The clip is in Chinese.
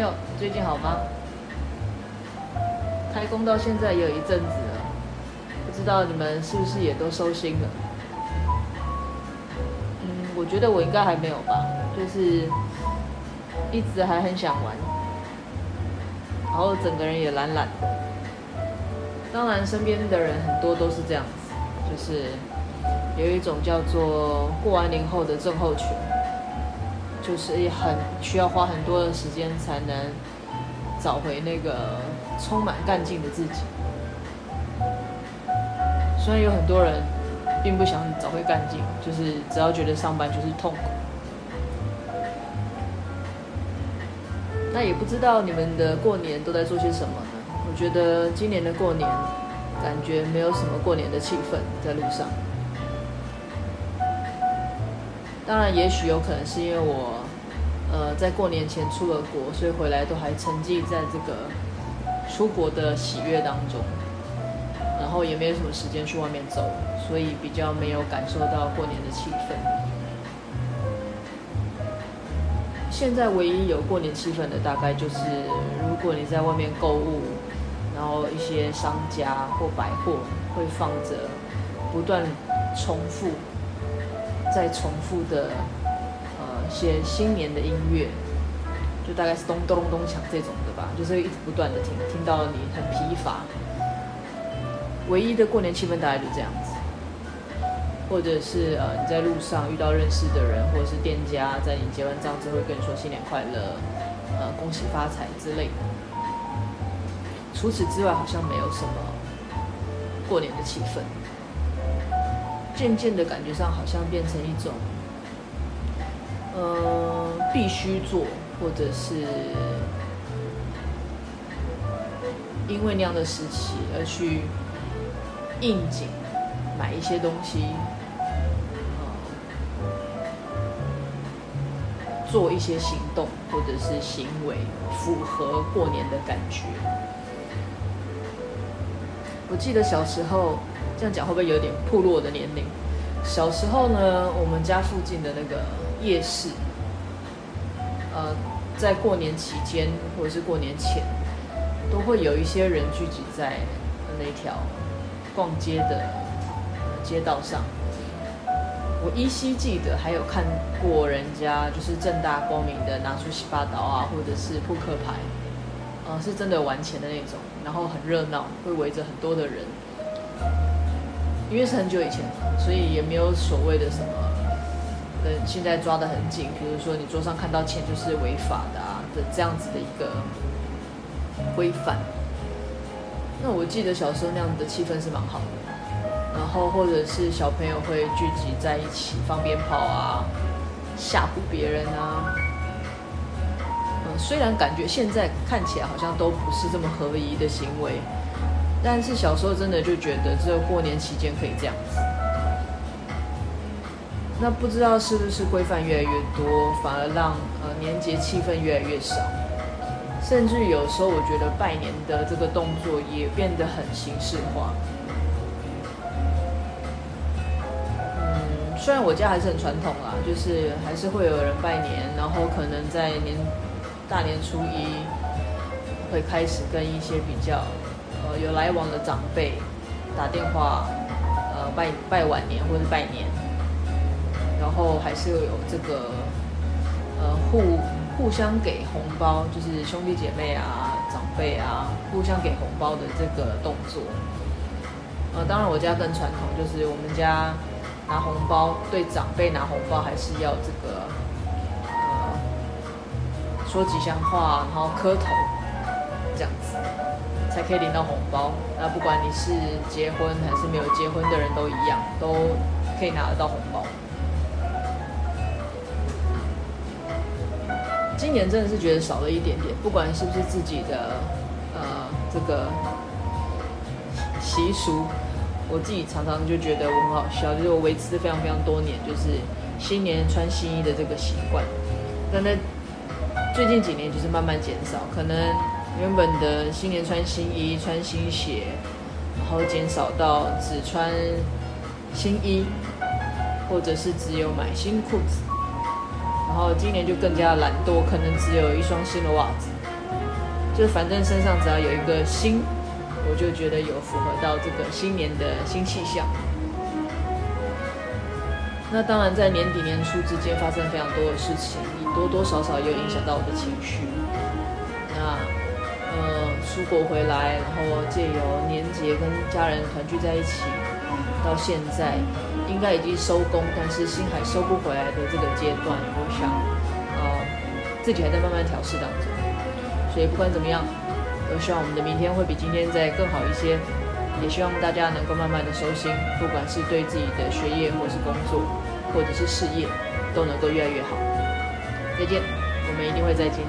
友，最近好吗？开工到现在也有一阵子了，不知道你们是不是也都收心了？嗯，我觉得我应该还没有吧，就是一直还很想玩，然后整个人也懒懒的。当然，身边的人很多都是这样子，就是有一种叫做过完年后的症候群，就是也很需要花很多的时间才能找回那个。充满干劲的自己，虽然有很多人并不想找回干劲，就是只要觉得上班就是痛苦。那也不知道你们的过年都在做些什么呢？我觉得今年的过年感觉没有什么过年的气氛在路上。当然，也许有可能是因为我呃在过年前出了国，所以回来都还沉浸在这个。出国的喜悦当中，然后也没有什么时间去外面走，所以比较没有感受到过年的气氛。现在唯一有过年气氛的，大概就是如果你在外面购物，然后一些商家或百货会放着不断重复、在重复的呃一些新年的音乐。就大概是咚咚咚咚锵这种的吧，就是一直不断的听，听到你很疲乏。唯一的过年气氛大概就这样子，或者是呃你在路上遇到认识的人，或者是店家在你结完账之后跟你说新年快乐，呃恭喜发财之类的。除此之外好像没有什么过年的气氛，渐渐的感觉上好像变成一种，呃必须做。或者是因为那样的时期而去应景买一些东西，做一些行动或者是行为，符合过年的感觉。我记得小时候这样讲会不会有点破落的年龄？小时候呢，我们家附近的那个夜市。呃，在过年期间或者是过年前，都会有一些人聚集在那条逛街的街道上。我依稀记得还有看过人家就是正大光明的拿出洗发刀啊，或者是扑克牌，呃，是真的玩钱的那种，然后很热闹，会围着很多的人。因为是很久以前，所以也没有所谓的什么。嗯，现在抓得很紧，比如说你桌上看到钱就是违法的啊的这样子的一个规范。那我记得小时候那样子的气氛是蛮好的，然后或者是小朋友会聚集在一起放鞭炮啊，吓唬别人啊。嗯，虽然感觉现在看起来好像都不是这么合宜的行为，但是小时候真的就觉得只有过年期间可以这样子。那不知道是不是规范越来越多，反而让呃年节气氛越来越少，甚至有时候我觉得拜年的这个动作也变得很形式化。嗯，虽然我家还是很传统啦，就是还是会有人拜年，然后可能在年大年初一会开始跟一些比较呃有来往的长辈打电话，呃拜拜晚年或者拜年。然后还是有这个，呃，互互相给红包，就是兄弟姐妹啊、长辈啊，互相给红包的这个动作。呃，当然我家更传统，就是我们家拿红包，对长辈拿红包还是要这个，说吉祥话，然后磕头，这样子才可以领到红包。那不管你是结婚还是没有结婚的人都一样，都可以拿得到红包。今年真的是觉得少了一点点，不管是不是自己的，呃，这个习俗，我自己常常就觉得我很好笑，就是我维持了非常非常多年，就是新年穿新衣的这个习惯。但在最近几年就是慢慢减少，可能原本的新年穿新衣、穿新鞋，然后减少到只穿新衣，或者是只有买新裤子。然后今年就更加懒惰，可能只有一双新的袜子，就反正身上只要有一个新，我就觉得有符合到这个新年的新气象。那当然，在年底年初之间发生非常多的事情，多多少少也有影响到我的情绪。那，出国回来，然后借由年节跟家人团聚在一起，到现在应该已经收工，但是心还收不回来的这个阶段，我想，呃，自己还在慢慢调试当中。所以不管怎么样，我希望我们的明天会比今天再更好一些。也希望大家能够慢慢的收心，不管是对自己的学业，或是工作，或者是事业，都能够越来越好。再见，我们一定会再见。